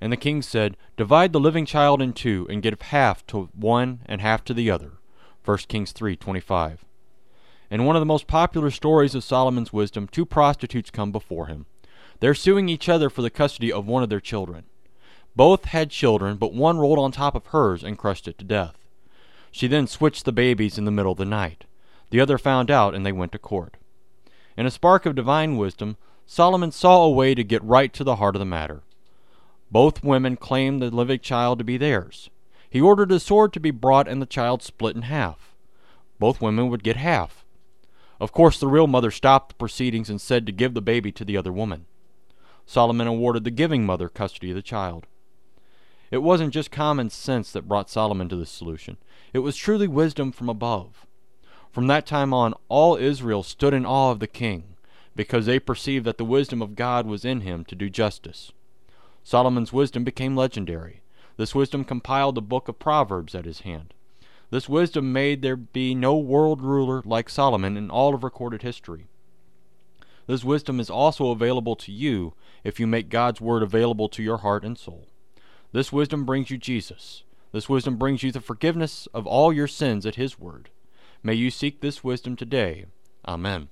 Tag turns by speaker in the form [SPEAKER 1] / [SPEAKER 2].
[SPEAKER 1] And the king said, Divide the living child in two, and give half to one and half to the other. 1 Kings 3:25. In one of the most popular stories of Solomon's wisdom, two prostitutes come before him. They're suing each other for the custody of one of their children. Both had children, but one rolled on top of hers and crushed it to death. She then switched the babies in the middle of the night. The other found out, and they went to court. In a spark of divine wisdom, Solomon saw a way to get right to the heart of the matter. Both women claimed the living child to be theirs. He ordered a sword to be brought and the child split in half. Both women would get half. Of course, the real mother stopped the proceedings and said to give the baby to the other woman. Solomon awarded the giving mother custody of the child. It wasn't just common sense that brought Solomon to this solution. It was truly wisdom from above. From that time on, all Israel stood in awe of the king, because they perceived that the wisdom of God was in him to do justice. Solomon's wisdom became legendary. This wisdom compiled the book of Proverbs at his hand. This wisdom made there be no world ruler like Solomon in all of recorded history. This wisdom is also available to you if you make God's word available to your heart and soul. This wisdom brings you Jesus. This wisdom brings you the forgiveness of all your sins at His word. May you seek this wisdom today. Amen.